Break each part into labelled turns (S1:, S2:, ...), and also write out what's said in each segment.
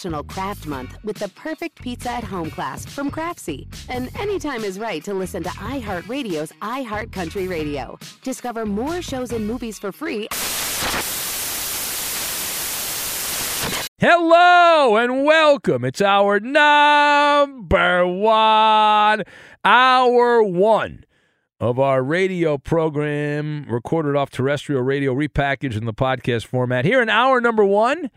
S1: National Craft Month with the perfect pizza at home class from Craftsy. And anytime is right to listen to iHeartRadio's iHeart Country Radio. Discover more shows and movies for free
S2: Hello and welcome. It's our number one, hour one of our radio program, recorded off terrestrial radio, repackaged in the podcast format. Here in hour number one,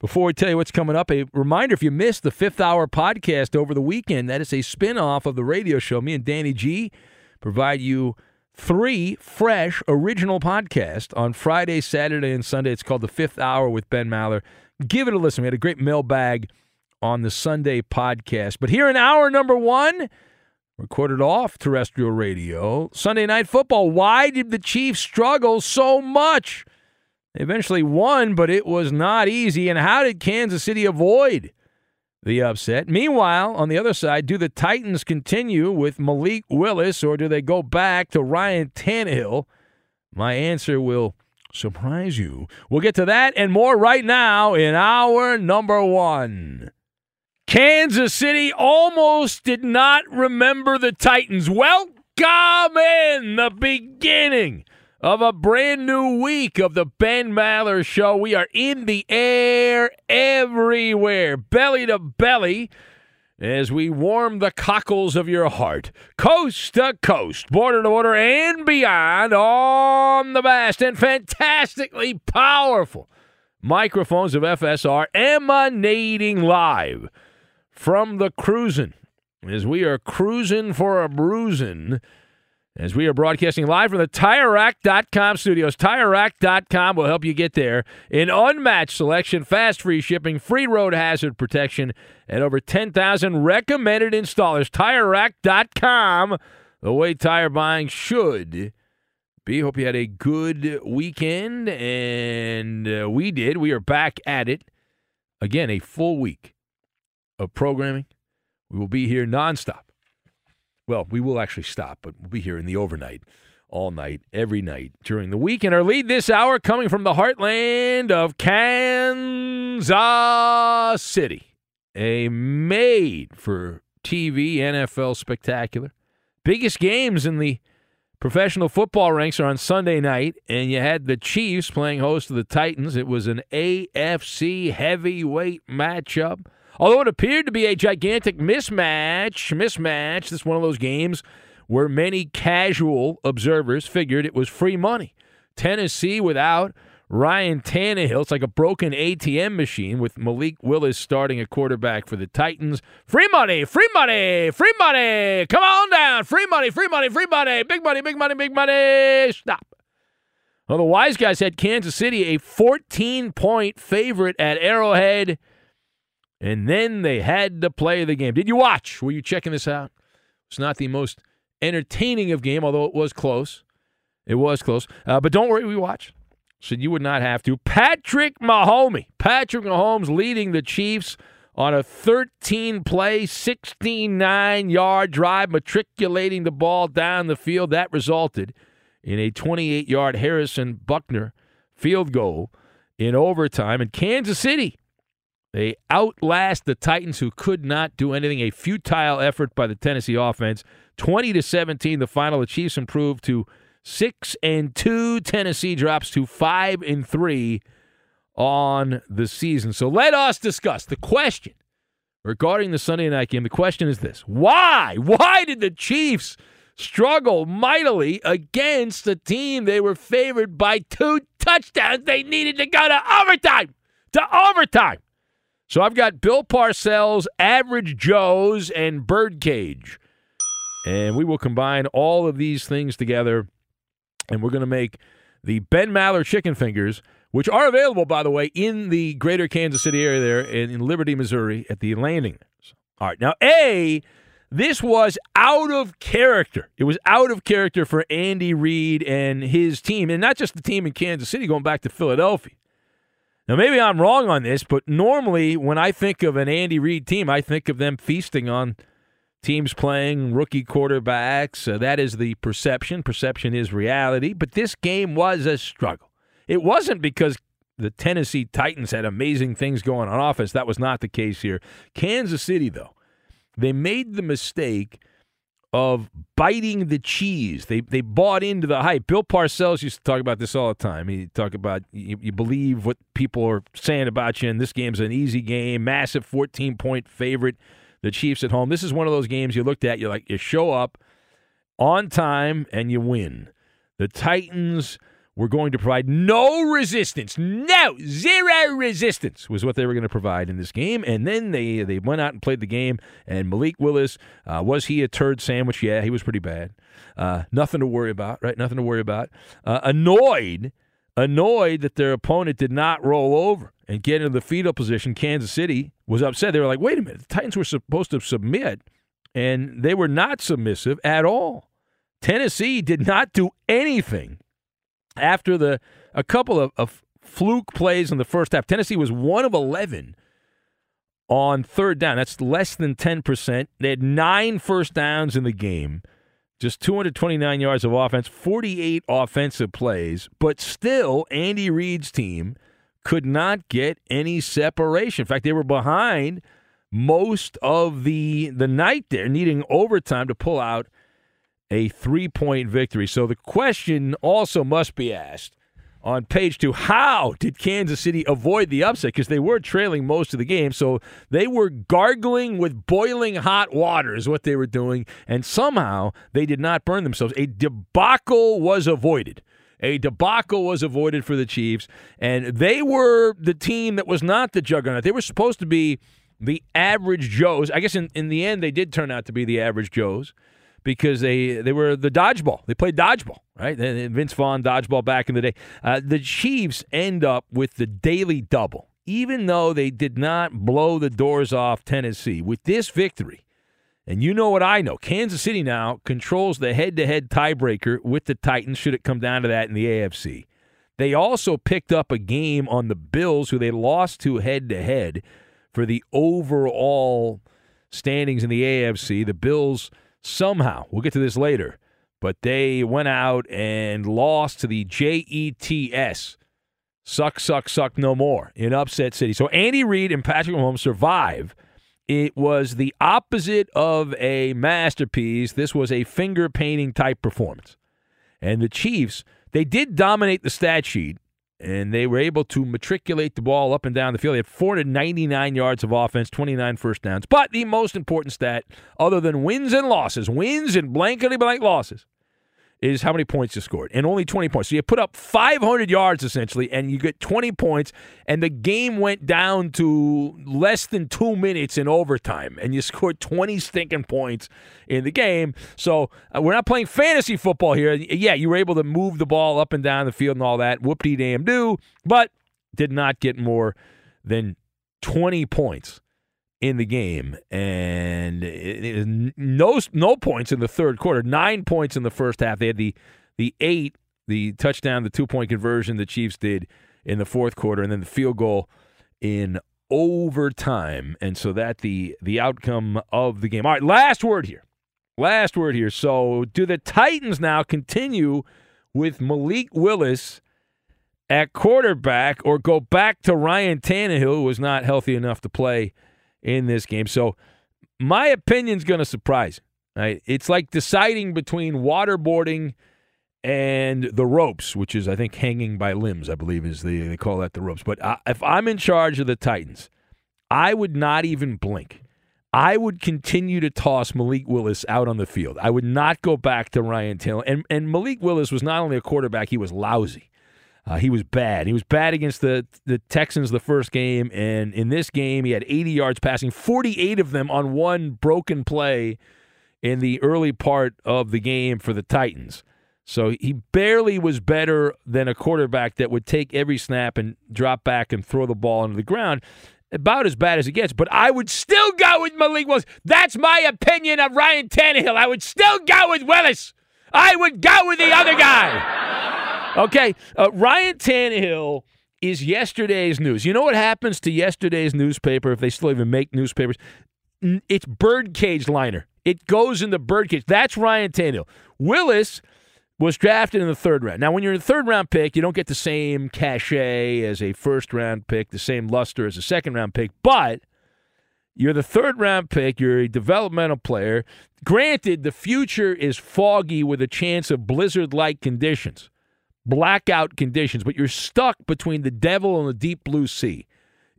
S2: before we tell you what's coming up, a reminder if you missed the fifth hour podcast over the weekend, that is a spin off of the radio show. Me and Danny G provide you three fresh original podcasts on Friday, Saturday, and Sunday. It's called The Fifth Hour with Ben Maller. Give it a listen. We had a great mailbag on the Sunday podcast. But here in hour number one, recorded off terrestrial radio, Sunday Night Football. Why did the Chiefs struggle so much? They eventually won, but it was not easy. And how did Kansas City avoid the upset? Meanwhile, on the other side, do the Titans continue with Malik Willis or do they go back to Ryan Tannehill? My answer will surprise you. We'll get to that and more right now in our number one. Kansas City almost did not remember the Titans. Welcome in the beginning of a brand new week of the Ben Maller Show. We are in the air everywhere, belly to belly, as we warm the cockles of your heart, coast to coast, border to border, and beyond on the vast and fantastically powerful microphones of FSR emanating live from the cruising as we are cruising for a bruising as we are broadcasting live from the TireRack.com studios. TireRack.com will help you get there. In unmatched selection, fast free shipping, free road hazard protection, and over 10,000 recommended installers. TireRack.com, the way tire buying should be. Hope you had a good weekend, and uh, we did. We are back at it. Again, a full week of programming. We will be here nonstop. Well, we will actually stop, but we'll be here in the overnight all night, every night during the week. And our lead this hour coming from the heartland of Kansas City, a made for TV NFL spectacular. Biggest games in the professional football ranks are on Sunday night, and you had the Chiefs playing host to the Titans. It was an AFC heavyweight matchup. Although it appeared to be a gigantic mismatch, mismatch, this is one of those games where many casual observers figured it was free money. Tennessee without Ryan Tannehill. It's like a broken ATM machine with Malik Willis starting a quarterback for the Titans. Free money, free money, free money. Come on down. Free money, free money, free money. Big money, big money, big money. Stop. Well, the wise guys had Kansas City a 14 point favorite at Arrowhead, and then they had to play the game. Did you watch? Were you checking this out? It's not the most entertaining of game, although it was close. It was close. Uh, but don't worry, we watched so you would not have to. Patrick Mahomes. Patrick Mahomes leading the Chiefs on a 13 play, 16 9 yard drive, matriculating the ball down the field. That resulted in a 28 yard Harrison Butker field goal in overtime. In Kansas City, they outlast the Titans, who could not do anything. A futile effort by the Tennessee offense. 20 to 17, the final. The Chiefs improved to Six and two. Tennessee drops to five and three on the season. So let us discuss the question regarding the Sunday night game. The question is this Why? Why did the Chiefs struggle mightily against a team they were favored by two touchdowns? They needed to go to overtime. To overtime. So I've got Bill Parcells, Average Joe's, and Birdcage. And we will combine all of these things together and we're going to make the Ben Maller chicken fingers, which are available, by the way, in the greater Kansas City area there in, in Liberty, Missouri at the landing. All right. Now, A, this was out of character. It was out of character for Andy Reid and his team, and not just the team in Kansas City, going back to Philadelphia. Now, maybe I'm wrong on this, but normally when I think of an Andy Reid team, I think of them feasting on – teams playing rookie quarterbacks. Uh, that is the perception. Perception is reality. But this game was a struggle. It wasn't because the Tennessee Titans had amazing things going on offense. That was not the case here. Kansas City, though, they made the mistake of biting the cheese. They they bought into the hype. Bill Parcells used to talk about this all the time. He talk about you, you believe what people are saying about you, and this game's an easy game, massive 14 point favorite the Chiefs at home. This is one of those games you looked at, you're like, you show up on time and you win. The Titans were going to provide no resistance. No, zero resistance was what they were going to provide in this game. And then they they went out and played the game. And Malik Willis, uh, was he a turd sandwich? Yeah, he was pretty bad. Uh, nothing to worry about, right? Nothing to worry about. Uh, annoyed, annoyed that their opponent did not roll over and get into the fetal position. Kansas City was upset. They were like, wait a minute, the Titans were supposed to submit, and they were not submissive at all. Tennessee did not do anything after the a couple of, of fluke plays in the first half. Tennessee was one of eleven on third down. That's less than ten percent. They had nine first downs in the game. Just 229 yards of offense, 48 offensive plays, but still, Andy Reid's team could not get any separation. In fact, they were behind most of the the night there, needing overtime to pull out a three point victory. So the question also must be asked on page two how did Kansas City avoid the upset? Because they were trailing most of the game. So they were gargling with boiling hot water, is what they were doing. And somehow they did not burn themselves. A debacle was avoided. A debacle was avoided for the Chiefs, and they were the team that was not the juggernaut. They were supposed to be the average Joes. I guess in, in the end, they did turn out to be the average Joes because they they were the dodgeball. They played dodgeball, right? Vince Vaughn dodgeball back in the day. Uh, the Chiefs end up with the daily double, even though they did not blow the doors off Tennessee. With this victory, and you know what I know. Kansas City now controls the head to head tiebreaker with the Titans, should it come down to that in the AFC. They also picked up a game on the Bills, who they lost to head to head for the overall standings in the AFC. The Bills somehow, we'll get to this later, but they went out and lost to the Jets. Suck, suck, suck, no more in upset city. So Andy Reid and Patrick Mahomes survive. It was the opposite of a masterpiece. This was a finger painting type performance. And the Chiefs, they did dominate the stat sheet and they were able to matriculate the ball up and down the field. They had 499 yards of offense, 29 first downs. But the most important stat, other than wins and losses, wins and blankety blank losses, is how many points you scored, and only 20 points. So you put up 500 yards essentially, and you get 20 points, and the game went down to less than two minutes in overtime, and you scored 20 stinking points in the game. So uh, we're not playing fantasy football here. Yeah, you were able to move the ball up and down the field and all that, whoop de damn do, but did not get more than 20 points in the game, and it, it, no no points in the third quarter. Nine points in the first half. They had the the eight, the touchdown, the two point conversion the Chiefs did in the fourth quarter, and then the field goal in overtime. And so that the the outcome of the game. All right, last word here. Last word here. So do the Titans now continue with Malik Willis? At quarterback, or go back to Ryan Tannehill, who was not healthy enough to play in this game. So my opinion's going to surprise. Right? It's like deciding between waterboarding and the ropes, which is I think hanging by limbs. I believe is the they call that the ropes. But I, if I'm in charge of the Titans, I would not even blink. I would continue to toss Malik Willis out on the field. I would not go back to Ryan Taylor. And and Malik Willis was not only a quarterback, he was lousy. Uh, he was bad. He was bad against the the Texans the first game, and in this game he had 80 yards passing, 48 of them on one broken play in the early part of the game for the Titans. So he barely was better than a quarterback that would take every snap and drop back and throw the ball into the ground. About as bad as it gets, but I would still go with Malik Willis. That's my opinion of Ryan Tannehill. I would still go with Willis. I would go with the other guy. Okay, uh, Ryan Tannehill is yesterday's news. You know what happens to yesterday's newspaper if they still even make newspapers? It's birdcage liner. It goes in the birdcage. That's Ryan Tannehill. Willis was drafted in the third round. Now, when you're in the third round pick, you don't get the same cachet as a first round pick, the same luster as a second round pick, but you're the third round pick. You're a developmental player. Granted, the future is foggy with a chance of blizzard like conditions blackout conditions, but you're stuck between the devil and the deep blue sea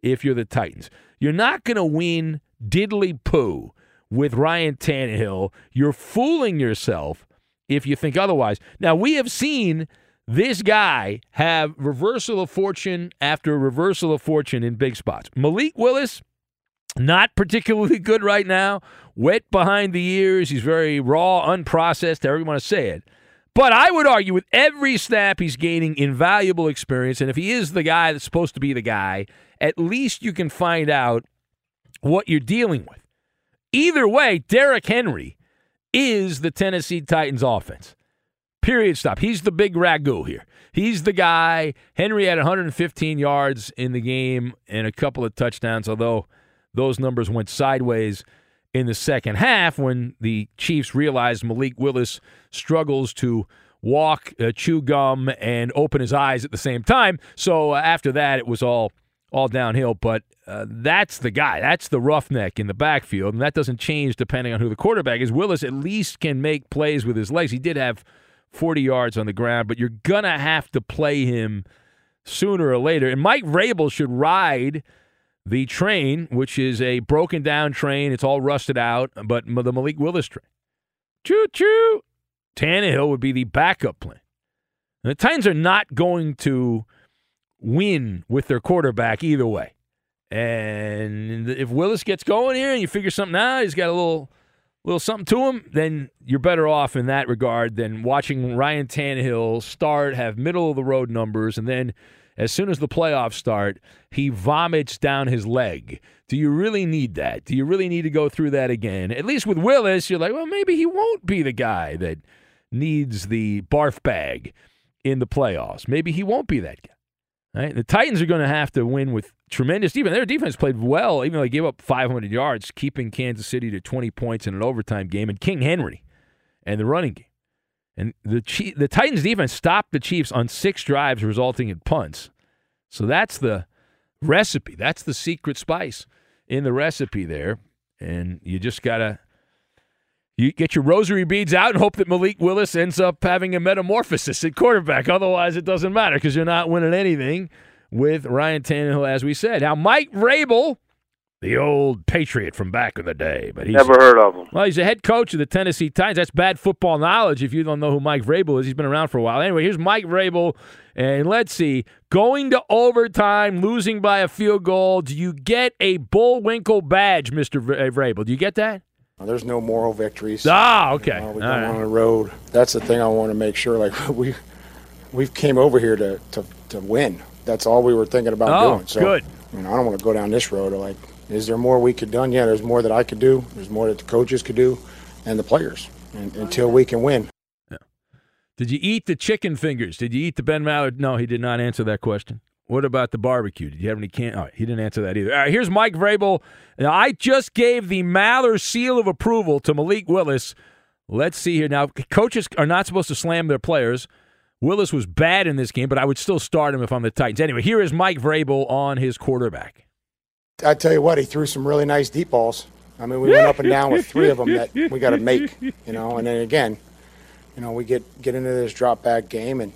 S2: if you're the Titans. You're not going to win diddly poo with Ryan Tannehill. You're fooling yourself if you think otherwise. Now, we have seen this guy have reversal of fortune after reversal of fortune in big spots. Malik Willis, not particularly good right now, wet behind the ears. He's very raw, unprocessed, however you want to say it. But I would argue with every snap he's gaining invaluable experience. And if he is the guy that's supposed to be the guy, at least you can find out what you're dealing with. Either way, Derrick Henry is the Tennessee Titans offense. Period. Stop. He's the big ragu here. He's the guy. Henry had 115 yards in the game and a couple of touchdowns, although those numbers went sideways in the second half when the Chiefs realized Malik Willis struggles to walk, uh, chew gum, and open his eyes at the same time. So uh, after that, it was all all downhill. But uh, that's the guy. That's the roughneck in the backfield, and that doesn't change depending on who the quarterback is. Willis at least can make plays with his legs. He did have 40 yards on the ground, but you're gonna have to play him sooner or later. And Mike Vrabel should ride the train, which is a broken down train. It's all rusted out, but the Malik Willis train. Choo choo. Tannehill would be the backup plan. And the Titans are not going to win with their quarterback either way. And if Willis gets going here and you figure something out, he's got a little little something to him, then you're better off in that regard than watching Ryan Tannehill start, have middle of the road numbers, and then as soon as the playoffs start, he vomits down his leg. Do you really need that? Do you really need to go through that again? At least with Willis, you're like, well, maybe he won't be the guy that needs the barf bag in the playoffs. Maybe he won't be that guy. Right? The Titans are going to have to win with tremendous defense. Their defense played well, even though they gave up 500 yards, keeping Kansas City to 20 points in an overtime game, and King Henry and the running game. And the Chief, the Titans defense stopped the Chiefs on six drives, resulting in punts. So that's the recipe. That's the secret spice in the recipe there. And you just gotta you get your rosary beads out and hope that Malik Willis ends up having a metamorphosis at quarterback. Otherwise, it doesn't matter because you're not winning anything with Ryan Tannehill, as we said. Now, Mike Vrabel, the old Patriot from back in the day, but he's
S3: Never heard of him.
S2: Well, he's the head coach of the Tennessee Titans. That's bad football knowledge if you don't know who Mike Vrabel is. He's been around for a while. Anyway, here's Mike Vrabel, and let's see. Going to overtime, losing by a field goal. Do you get a Bullwinkle badge, Mister Vrabel? Do you get that?
S4: There's no moral victories.
S2: Ah, okay.
S4: You know, we
S2: All
S4: come
S2: right.
S4: on the road. That's the thing I want to make sure. Like we, we came over here to, to, to win. That's all we were thinking about
S2: Oh,
S4: doing. So,
S2: good.
S4: You know, I don't want to go down this road. Of like, is there more we could done? Yeah, there's more that I could do. There's more that the coaches could do, and the players. And, until we can win. Yeah.
S2: Did you eat the chicken fingers? Did you eat the Ben Mallard? No, he did not answer that question. What about the barbecue? Did you have any can? Right, he didn't answer that either. All right, here's Mike Vrabel. Now, I just gave the Maller seal of approval to Malik Willis. Let's see here. Now, coaches are not supposed to slam their players. Willis was bad in this game, but I would still start him if I'm the Titans. Anyway, here is Mike Vrabel on his quarterback.
S4: I tell you what, he threw some really nice deep balls. I mean, we went up and down with three of them that we got to make, you know. And then again, you know, we get get into this drop back game, and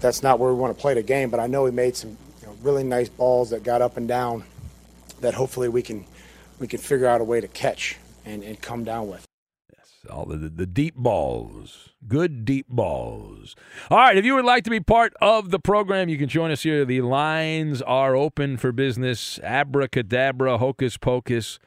S4: that's not where we want to play the game. But I know he made some you know, really nice balls that got up and down, that hopefully we can we can figure out a way to catch and, and come down with.
S2: All the, the deep balls. Good deep balls. All right, if you would like to be part of the program, you can join us here. The lines are open for business. Abracadabra, hocus pocus,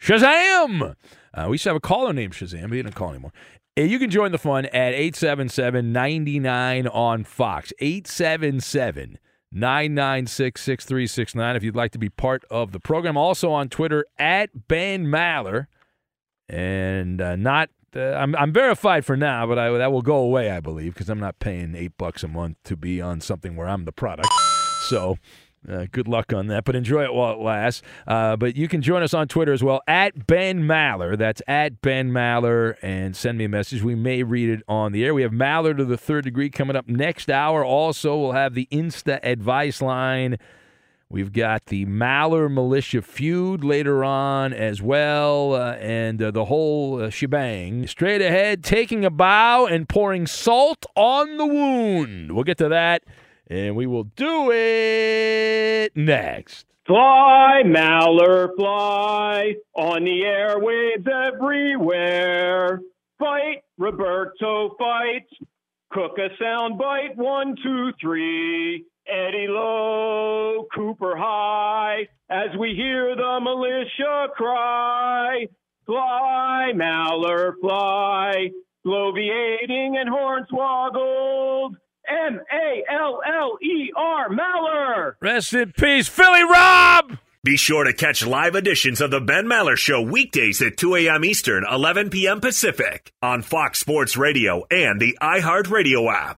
S2: Shazam! Uh, we used to have a caller named Shazam, but he didn't call anymore. Uh, You can join the fun at 877 99 on Fox. 877 996 6369 if you'd like to be part of the program. Also on Twitter at Ben Maller and uh, not. Uh, I'm I'm verified for now, but I, that will go away, I believe, because I'm not paying eight bucks a month to be on something where I'm the product. So. Uh, good luck on that, but enjoy it while it lasts. Uh, but you can join us on Twitter as well at Ben Maller. That's at Ben Maller, and send me a message. We may read it on the air. We have Maller to the third degree coming up next hour. Also, we'll have the Insta advice line. We've got the Maller Militia feud later on as well, uh, and uh, the whole uh, shebang. Straight ahead, taking a bow and pouring salt on the wound. We'll get to that, and we will do it next.
S5: Fly, Maller, fly on the airwaves everywhere. Fight, Roberto, fight. Cook a sound bite, one, two, three. Eddie Low, Cooper High, as we hear the militia cry. Fly, Maller, fly. Bloviating and hornswoggled. M A L L E R, Maller.
S2: Rest in peace, Philly Rob!
S6: Be sure to catch live editions of The Ben Maller Show weekdays at 2 a.m. Eastern, 11 p.m. Pacific on Fox Sports Radio and the iHeartRadio app.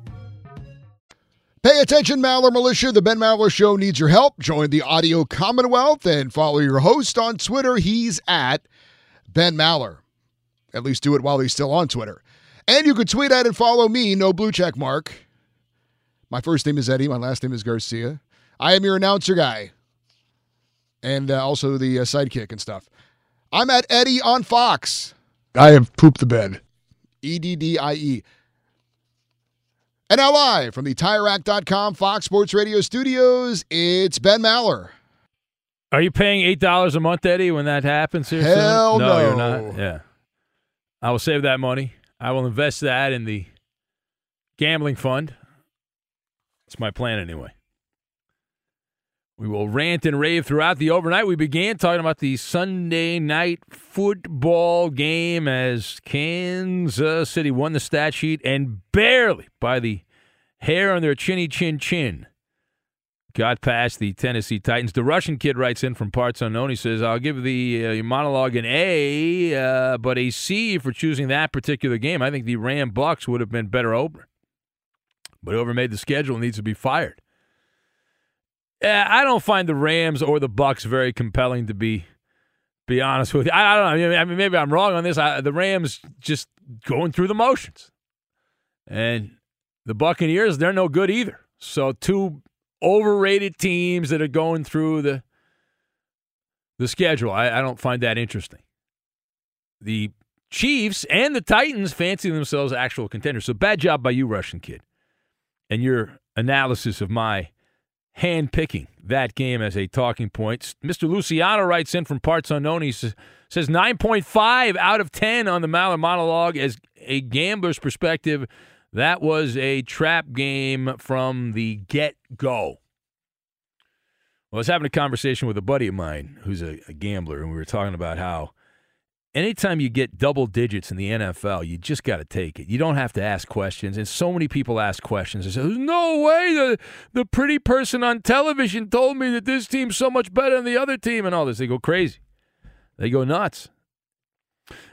S7: Pay attention, Maller Militia. The Ben Maller Show needs your help. Join the Audio Commonwealth and follow your host on Twitter. He's at Ben Maller. At least do it while he's still on Twitter. And you can tweet at and follow me, no blue check mark. My first name is Eddie. My last name is Garcia. I am your announcer guy. And uh, also the uh, sidekick and stuff. I'm at Eddie on Fox. I have pooped the bed. E D D I E. And now live from the TireRack.com Fox Sports Radio studios, it's Ben Maller.
S2: Are you paying eight dollars a month, Eddie, when that happens here?
S7: Hell
S2: soon?
S7: no.
S2: you're not. Yeah, I will save that money. I will invest that in the gambling fund. It's my plan anyway. We will rant and rave throughout the overnight. We began talking about the Sunday night football game as Kansas City won the stat sheet and barely by the hair on their chinny chin chin got past the Tennessee Titans. The Russian kid writes in from parts unknown. He says, "I'll give the uh, monologue an A, uh, but a C for choosing that particular game. I think the Ram Bucks would have been better opener, but whoever made the schedule needs to be fired." Yeah, I don't find the Rams or the Bucks very compelling to be be honest with you. I, I don't know. I mean, maybe I'm wrong on this. I, the Rams just going through the motions, and the Buccaneers they're no good either. So two overrated teams that are going through the the schedule. I, I don't find that interesting. The Chiefs and the Titans fancy themselves actual contenders. So bad job by you, Russian kid, and your analysis of my hand picking that game as a talking point. Mr. Luciano writes in from parts unknown. He says, says 9.5 out of 10 on the Maller monologue. As a gambler's perspective, that was a trap game from the get go. Well, I was having a conversation with a buddy of mine who's a, a gambler, and we were talking about how anytime you get double digits in the NFL, you just got to take it. You don't have to ask questions. And so many people ask questions. They say, There's no way the, the pretty person on television told me that this team's so much better than the other team and all this. They go crazy. They go nuts.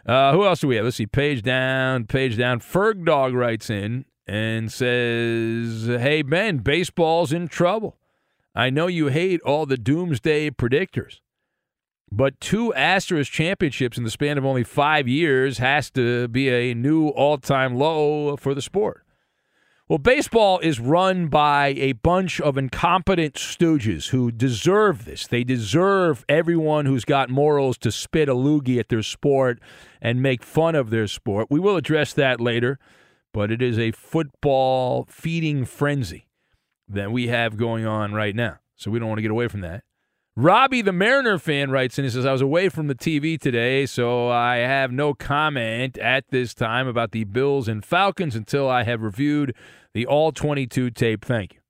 S2: Uh, who else do we have? Let's see. Page down, page down. Ferg Dog writes in and says, Hey, Ben, baseball's in trouble. I know you hate all the doomsday predictors, but two Astros championships in the span of only five years has to be a new all time low for the sport. Well, baseball is run by a bunch of incompetent stooges who deserve this. They deserve everyone who's got morals to spit a loogie at their sport and make fun of their sport. We will address that later, but it is a football feeding frenzy that we have going on right now. So we don't want to get away from that. Robbie, the Mariner fan, writes in He says, I was away from the TV today, so I have no comment at this time about the Bills and Falcons until I have reviewed the all 22 tape. Thank you.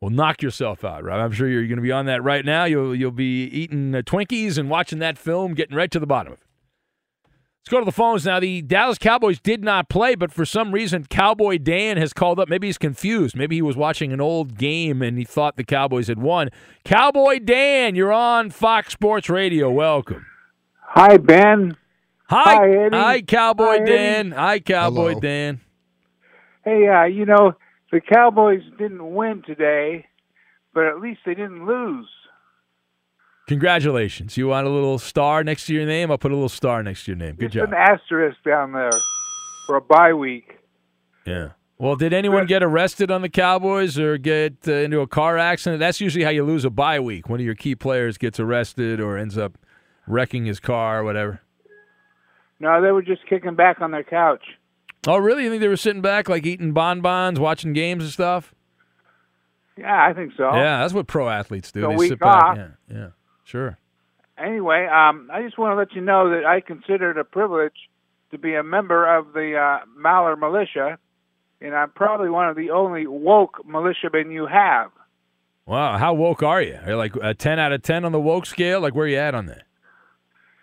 S2: Well, knock yourself out, Rob. I'm sure you're going to be on that right now. You'll, you'll be eating uh, Twinkies and watching that film, getting right to the bottom of it. Let's go to the phones now. The Dallas Cowboys did not play, but for some reason, Cowboy Dan has called up. Maybe he's confused. Maybe he was watching an old game and he thought the Cowboys had won. Cowboy Dan, you're on Fox Sports Radio. Welcome.
S8: Hi, Ben.
S2: Hi,
S8: Hi, Eddie.
S2: Hi, Cowboy
S8: Hi,
S2: Dan. Hi, Cowboy
S8: Hello.
S2: Dan.
S8: Hey, uh, you know, the Cowboys didn't win today, but at least they didn't lose.
S2: Congratulations. You want a little star next to your name? I'll put a little star next to your name. Good
S8: Just
S2: job.
S8: an asterisk down there for a bye week.
S2: Yeah. Well, did anyone get arrested on the Cowboys or get uh, into a car accident? That's usually how you lose a bye week. One of your key players gets arrested or ends up wrecking his car or whatever.
S8: No, they were just kicking back on their couch.
S2: Oh, really? You think they were sitting back, like eating bonbons, watching games and stuff?
S8: Yeah, I think so.
S2: Yeah, that's what pro athletes do.
S8: The
S2: they sit back. Yeah, yeah, sure.
S8: Anyway, um, I just want to let you know that I consider it a privilege to be a member of the uh, Maller Militia, and I'm probably one of the only woke militiamen you have.
S2: Wow, how woke are you? Are you like a 10 out of 10 on the woke scale? Like, where are you at on that?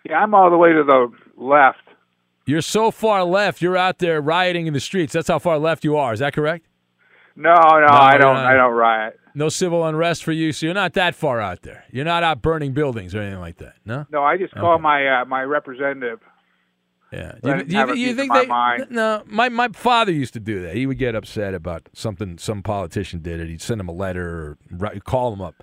S8: Yeah, I'm all the way to the left.
S2: You're so far left, you're out there rioting in the streets. That's how far left you are. Is that correct?
S8: No, no, I don't. I don't riot.
S2: No civil unrest for you, so you're not that far out there. You're not out burning buildings or anything like that. No.
S8: No, I just call
S2: Okay.
S8: my uh, my representative.
S2: Yeah.
S8: Him have a piece of my mind.
S2: No, my my father used to do that. He would get upset about something some politician did, and he'd send him a letter or write, call him up.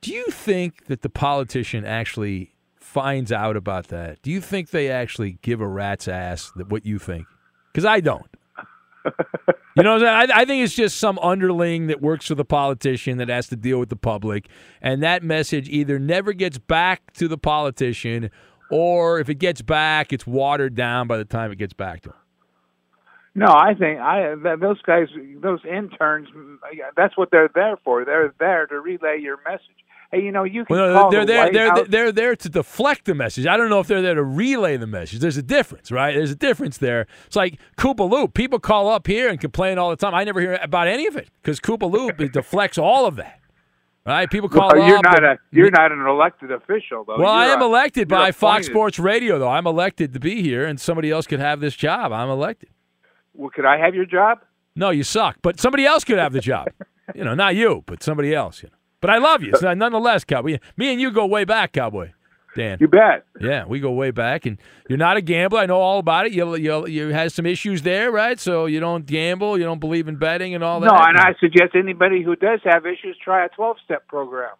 S2: Do you think that the politician actually finds out about that? Do you think they actually give a rat's ass that what you think? Because I don't. You know? I, I think it's just some underling that works for the politician that has to deal with the public, and that message either never gets back to the politician, or if it gets back, it's watered down by the time it gets back to him.
S8: No, I think I th- those guys, those interns. That's what they're there for. They're there to relay your message. Hey, you know, you can
S2: Well,
S8: call
S2: they're
S8: the
S2: there. They're, they're there to deflect the message. I don't know if they're there to relay the message. There's a difference, right? There's a difference there. It's like Koopa Loop. People call up here and complain all the time. I never hear about any of it because Koopa Loop it deflects all of that. Right? People call
S8: Well, you're
S2: up.
S8: not a you're not an elected official though.
S2: well, I
S8: You're
S2: am
S8: a-
S2: elected by Fox. Sports Radio, though. I'm elected to be here, and somebody else could have this job. I'm elected.
S8: Well, could I have your job?
S2: No, you suck. But somebody else could have the job. you know, not you, but somebody else. You know. But I love you. Uh, so nonetheless, Cowboy. Me and you go way back, Cowboy. Dan.
S8: You bet.
S2: Yeah, we go way back, and you're not a gambler. I know all about it. You you you had some issues there, right? So you don't gamble. You don't believe in betting and all that.
S8: No, and I suggest anybody who does have issues try a 12-step program.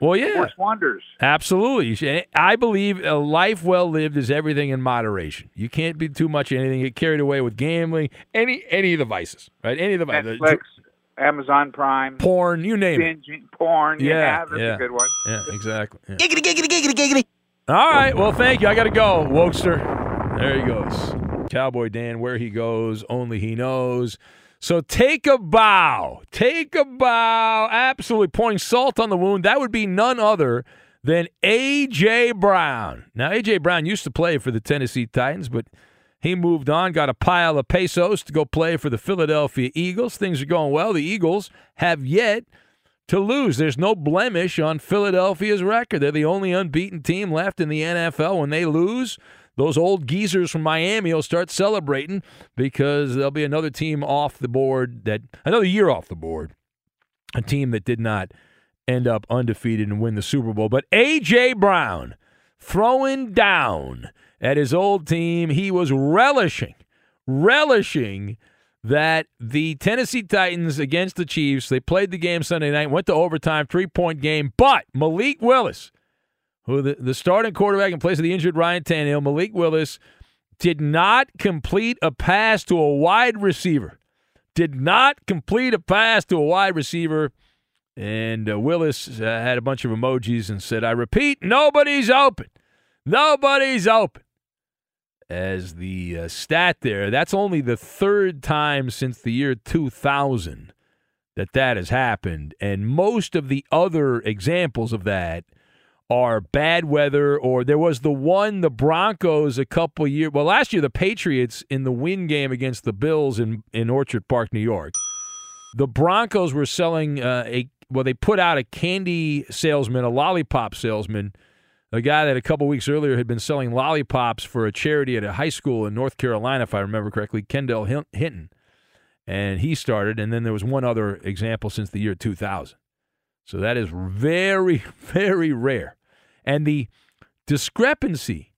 S2: well, yeah,
S8: Works wonders.
S2: Absolutely. I believe a life well lived is everything in moderation. You can't be too much anything. Get carried away with gambling, any any of the vices, right? Any of the vices.
S8: Netflix, Amazon Prime,
S2: porn, you name it.
S8: binging, porn.
S2: Yeah,
S8: Yeah, that's
S2: yeah.
S8: a good one.
S2: Yeah, exactly. Yeah. Giggity, giggity, giggity, giggity. All right. Well, thank you. I got to go, Wokester. There he goes. Cowboy Dan, where he goes, only he knows. So take a bow. Take a bow. Absolutely pouring salt on the wound. That would be none other than A.J. Brown. Now, A.J. Brown used to play for the Tennessee Titans, but he moved on, got a pile of pesos to go play for the Philadelphia Eagles. Things are going well. The Eagles have yet to lose. There's no blemish on Philadelphia's record. They're the only unbeaten team left in the NFL. When they lose, those old geezers from Miami will start celebrating because there'll be another team off the board that another year off the board. A team that did not end up undefeated and win the Super Bowl. But A.J. Brown throwing down at his old team, he was relishing, relishing that the Tennessee Titans against the Chiefs, they played the game Sunday night, went to overtime, three point game, but Malik Willis, who the, the starting quarterback in place of the injured Ryan Tannehill, Malik Willis did not complete a pass to a wide receiver. Did not complete a pass to a wide receiver. And uh, Willis uh, had a bunch of emojis and said, I repeat, nobody's open. Nobody's open as the uh, stat there. That's only the third time since the year 2000 that that has happened. And most of the other examples of that are bad weather, or there was the one, the Broncos, a couple years. Well, last year, the Patriots in the win game against the Bills in, in Orchard Park, New York. The Broncos were selling uh, a, well, they put out a candy salesman, a lollipop salesman a guy that a couple weeks earlier had been selling lollipops for a charity at a high school in North Carolina, if I remember correctly, Kendall Hinton. And he started, and then there was one other example since the year 2000. So that is very, very rare. And the discrepancy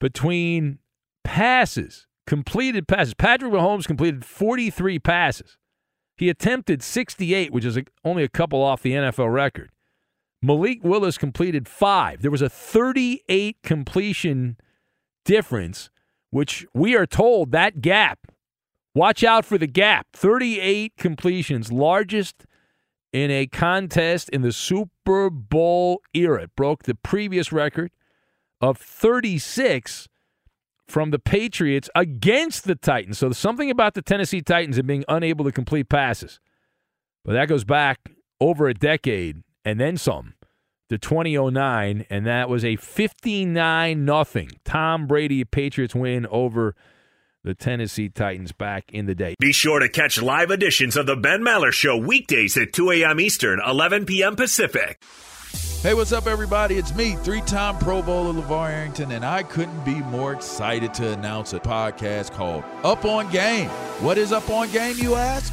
S2: between passes, completed passes, Patrick Mahomes completed 43 passes. He attempted 68, which is only a couple off the NFL record. Malik Willis completed five. There was a 38 completion difference, which we are told that gap. Watch out for the gap. 38 completions, largest in a contest in the Super Bowl era. It broke the previous record of 36 from the Patriots against the Titans. So something about the Tennessee Titans and being unable to complete passes. But that goes back over a decade and then some to 2009, and that was a 59 nothing Tom Brady Patriots win over the Tennessee Titans back in the day.
S6: Be sure to catch live editions of the Ben Maller Show weekdays at 2 a.m. Eastern, 11 p.m. Pacific.
S9: Hey, what's up, everybody? It's me, three time Pro Bowler LaVar Arrington, and I couldn't be more excited to announce a podcast called Up on Game. What is Up on Game, you ask?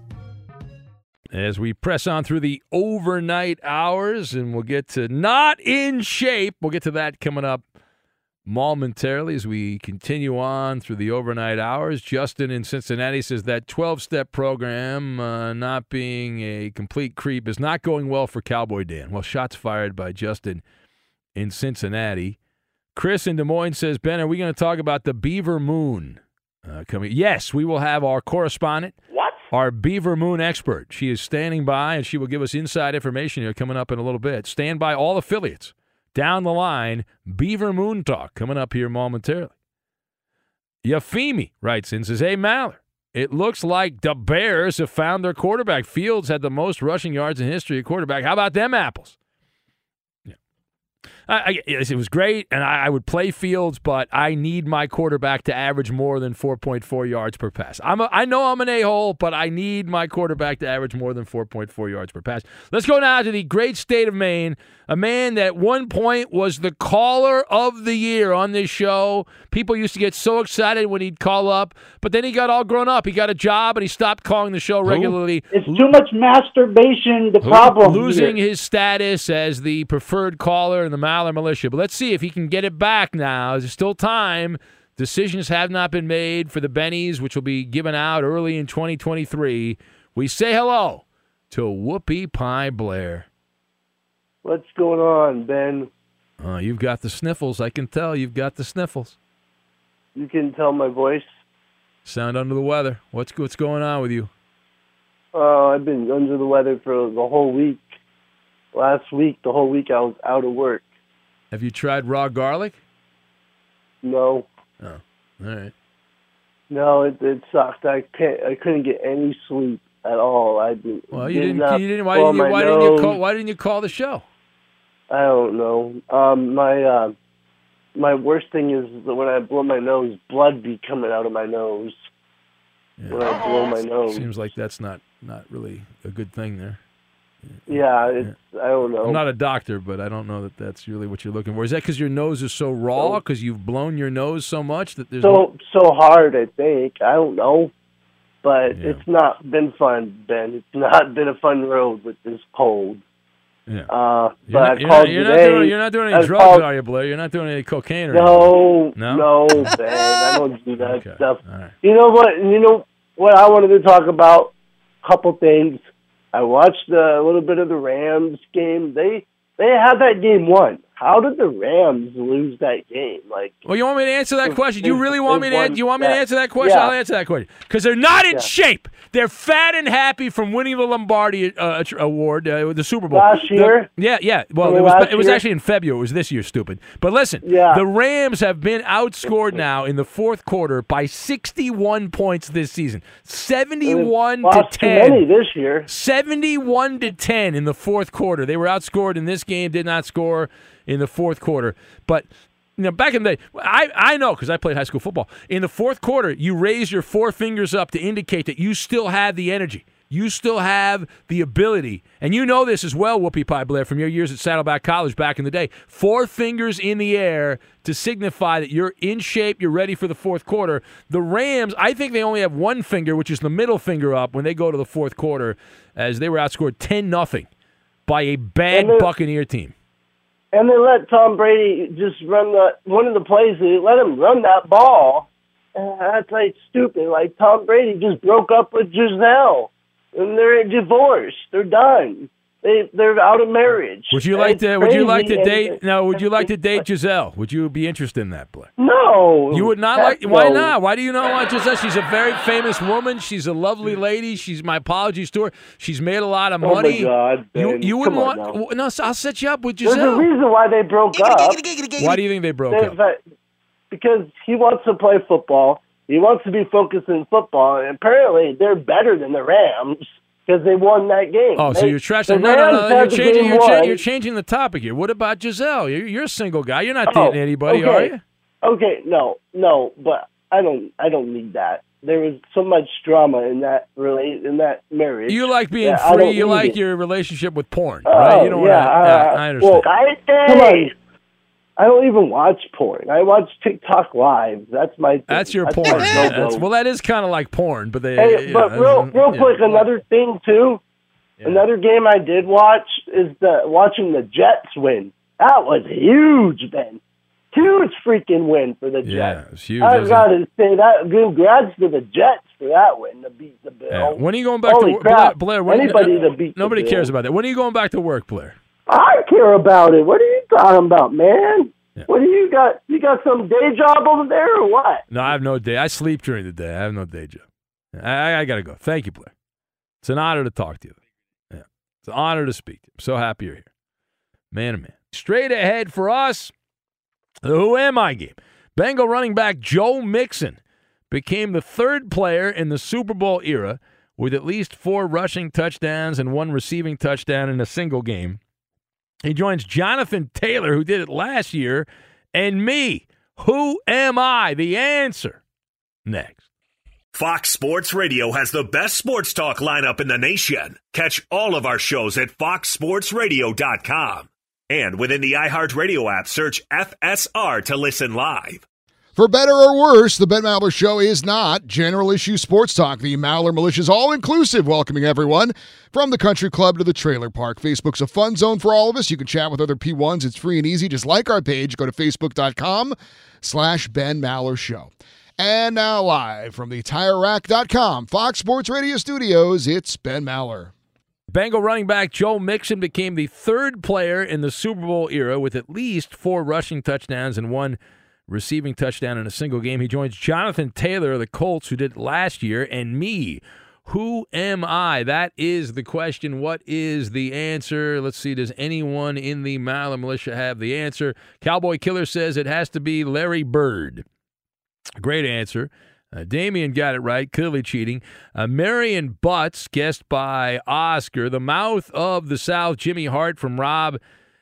S2: as we press on through the overnight hours, and we'll get to not in shape. We'll get to that coming up momentarily as we continue on through the overnight hours. Justin in Cincinnati says that 12 step program uh, not being a complete creep is not going well for Cowboy Dan. Well, shots fired by Justin in Cincinnati. Chris in Des Moines says, Ben, are we going to talk about the Beaver Moon uh, coming? Yes, we will have our correspondent.
S10: What?
S2: Our Beaver Moon expert. She is standing by and she will give us inside information here coming up in a little bit. Stand by all affiliates. Down the line, Beaver Moon Talk coming up here momentarily. Yafimi writes in says, Hey, Maller, it looks like the Bears have found their quarterback. Fields had the most rushing yards in history of quarterback. How about them apples? I, it was great, and I, I, would play Fields, but I need my quarterback to average more than 4.4 yards per pass. I'm a, I know I'm an a hole, but I need my quarterback to average more than 4.4 yards per pass. Let's go now to the great state of Maine, a man that at one point was the caller of the year on this show. People used to get so excited when he'd call up, but then he got all grown up. He got a job, and he stopped calling the show regularly.
S10: It's too much masturbation. The problem
S2: losing
S10: here.
S2: his status as the preferred caller in the Militia. But let's see if he can get it back now. There's still time. Decisions have not been made for the Bennies, which will be given out early in 2023. We say hello to Whoopie Pie Blair.
S10: What's going on, Ben?
S2: Uh, you've got the sniffles. I can tell you've got the sniffles.
S10: You can tell my voice.
S2: Sound under the weather. What's what's going on with you?
S10: Uh, I've been under the weather for the whole week. Last week, the whole week, I was out of work.
S2: Have you tried raw garlic?
S10: No.
S2: Oh, all right.
S10: No, it it sucked. I can't. I couldn't get any sleep at all. I did.
S2: Well, you didn't. You didn't. Why didn't you? Why didn't you call? Why didn't you call the show?
S10: I don't know. Um, my uh, my worst thing is that when I blow my nose, blood be coming out of my nose.
S2: Yeah.
S10: When I blow my nose,
S2: seems like that's not not really a good thing there.
S10: Yeah, it's, I don't know.
S2: I'm not a doctor, but I don't know that that's really what you're looking for. Is that because your nose is so raw? Because you've blown your nose so much that there's
S10: so
S2: no...
S10: so hard. I think I don't know, but yeah. it's not been fun, Ben. It's not been a fun road with this cold.
S2: Yeah.
S10: Uh, but
S2: not,
S10: I
S2: you're
S10: called
S2: not, you're
S10: today.
S2: Not doing, you're not doing any drugs,
S10: called-
S2: are you, Blair? You're not doing any cocaine or
S10: No,
S2: anything? No,
S10: no, Ben. I don't do that
S2: Okay.
S10: stuff.
S2: Right.
S10: You know what? You know what I wanted to talk about? A couple things. I watched a little bit of the Rams game. They they had that game won. How did the Rams lose that game? Like,
S2: Well, you want me to answer that question? You really want me to? An- you want me to answer that question?
S10: Yeah.
S2: I'll answer that question because they're not in
S10: Yeah.
S2: shape. They're fat and happy from winning the Lombardi uh, award, uh, the Super Bowl
S10: Last
S2: The-
S10: year?
S2: yeah, yeah. Well, it was. It was actually in February. It was this year. Stupid. But listen,
S10: Yeah.
S2: the Rams have been outscored now in the fourth quarter by 61 points this season. 71 to
S10: lost too
S2: 10.
S10: many this year.
S2: 71 to 10 in the fourth quarter. They were outscored in this game, did not score in the fourth quarter. But you know, back in the day, I, I know because I played high school football. In the fourth quarter, you raise your four fingers up to indicate that you still have the energy. You still have the ability. And you know this as well, Whoopi Pie Blair, from your years at Saddleback College back in the day. Four fingers in the air to signify that you're in shape, you're ready for the fourth quarter. The Rams, I think they only have one finger, which is the middle finger up when they go to the fourth quarter, as they were outscored 10 nothing by a bad Buccaneer team.
S10: And they let Tom Brady just run the one of the plays. They let him run that ball. And that's like stupid. Like Tom Brady just broke up with Gisele, and they're divorced. They're done. They they're out of marriage.
S2: Would you like
S10: It's
S2: to? Would you like to date? No. Would you like to date Gisele? Would you be interested in that, Blair?
S10: No.
S2: You would not
S10: Heck
S2: like. Why
S10: no.
S2: not? Why do you not want Gisele? She's a very famous woman. She's a lovely lady. She's my apologies to her. She's made a lot of money.
S10: Oh my
S2: money.
S10: God,
S2: you
S10: Ben,
S2: you wouldn't
S10: come on
S2: want?
S10: now.
S2: No, I'll set you up with
S10: There's a reason why they broke up.
S2: Why do you think they broke
S10: They-
S2: up?
S10: because he wants to play football. He wants to be focused in football, and apparently they're better than the Rams because they won that game.
S2: Oh, so you're trashing?
S10: the
S2: No, no, no. You're changing. You're, cha- you're changing the topic here. What about Gisele? You're, you're a single guy. You're not
S10: Oh,
S2: dating anybody,
S10: okay.
S2: are you?
S10: Okay, no, no, but I don't. I don't need that. There was so much drama in that relate in that marriage.
S2: You like being free. You like
S10: it.
S2: your relationship with porn,
S10: Oh,
S2: right? You don't
S10: yeah,
S2: want to.
S10: uh,
S2: I understand.
S10: Well, come on. I don't even watch porn. I watch TikTok live. That's my. Thing.
S2: That's your
S10: my
S2: porn. That's, well, that is kind of like porn, but they.
S10: Hey, but real, real
S2: yeah.
S10: quick, another thing too. Another game I did watch is the watching the Jets win. That was huge, Ben. Huge freaking win for the Jets.
S2: Yeah, it was huge.
S10: I've
S2: isn't
S10: got
S2: it?
S10: to say that. Congrats to the Jets for that win to beat the Bills.
S2: Yeah. When are you going back
S10: Holy
S2: to work,
S10: crap.
S2: Blair? Blair when,
S10: Anybody
S2: uh,
S10: to beat
S2: Nobody cares about that. When are you going back to work, Blair?
S10: I care about it. What are you talking about, man? What do you got? You got some day job over there or what?
S2: No, I have no day. I sleep during the day. I have no day job. I, I, I got to go. Thank you, Blair. It's an honor to talk to you. Yeah. It's an honor to speak to you. I'm so happy you're here. Man, oh man. Straight ahead for us, the Who Am I game. Bengal running back Joe Mixon became the third player in the Super Bowl era with at least four rushing touchdowns and one receiving touchdown in a single game. He joins Jonathan Taylor, who did it last year, and me. Who am I? The answer. Next.
S6: Fox Sports Radio has the best sports talk lineup in the nation. Catch all of our shows at foxsportsradio.com. And within the iHeartRadio app, search FSR to listen live.
S7: For better or worse, the Ben Maller Show is not general issue sports talk. The Maller Militia is all inclusive, welcoming everyone from the country club to the trailer park. Facebook's a fun zone for all of us. You can chat with other P1s. It's free and easy. Just like our page. Go to facebook.com slash Ben Maller Show. And now live from the TireRack.com Fox Sports Radio studios, it's Ben Maller.
S2: Bengal running back Joe Mixon became the third player in the Super Bowl era with at least four rushing touchdowns and one receiving touchdown in a single game. He joins Jonathan Taylor of the Colts, who did it last year, and me. Who am I? That is the question. What is the answer? Let's see. Does anyone in the Maller Militia have the answer? Cowboy Killer says it has to be Larry Bird. Great answer. Uh, Damien got it right, clearly cheating. Uh, Marion Butts, guessed by Oscar. The Mouth of the South, Jimmy Hart from Rob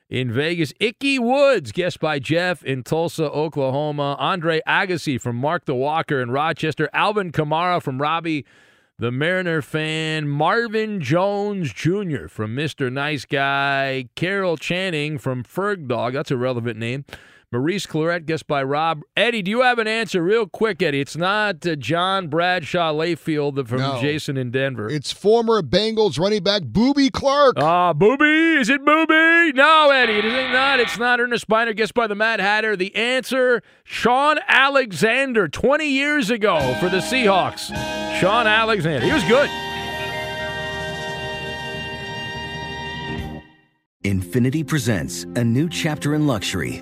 S2: in Vegas. Ickey Woods, guest by Jeff in Tulsa, Oklahoma. Andre Agassi from Mark the Walker in Rochester. Alvin Kamara from Robbie, the Mariner fan. Marvin Jones Jr. from Mr. Nice Guy. Carol Channing from Ferg Dog. That's a relevant name. Maurice Clarett, guessed by Rob. Eddie, do you have an answer real quick, Eddie? It's not uh, John Bradshaw Layfield from
S7: No.
S2: Jason in Denver.
S7: It's former Bengals running back Boobie Clark.
S2: Ah, Booby? Is it Booby? No, Eddie, it is not. It's not Ernest Byner, guessed by the Mad Hatter. The answer, Shaun Alexander, 20 years ago for the Seahawks. Shaun Alexander. He was good.
S11: Infiniti presents a new chapter in luxury,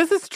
S3: This is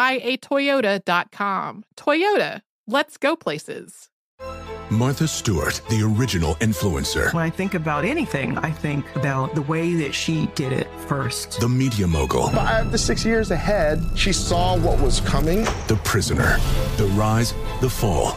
S3: buyatoyota.com. Toyota, let's go places.
S12: Martha Stewart, the original influencer.
S13: When I think about anything, I think about the way that she did it first.
S12: The media mogul.
S14: Five to six years ahead, she saw what was coming.
S12: The prisoner. The rise, the fall,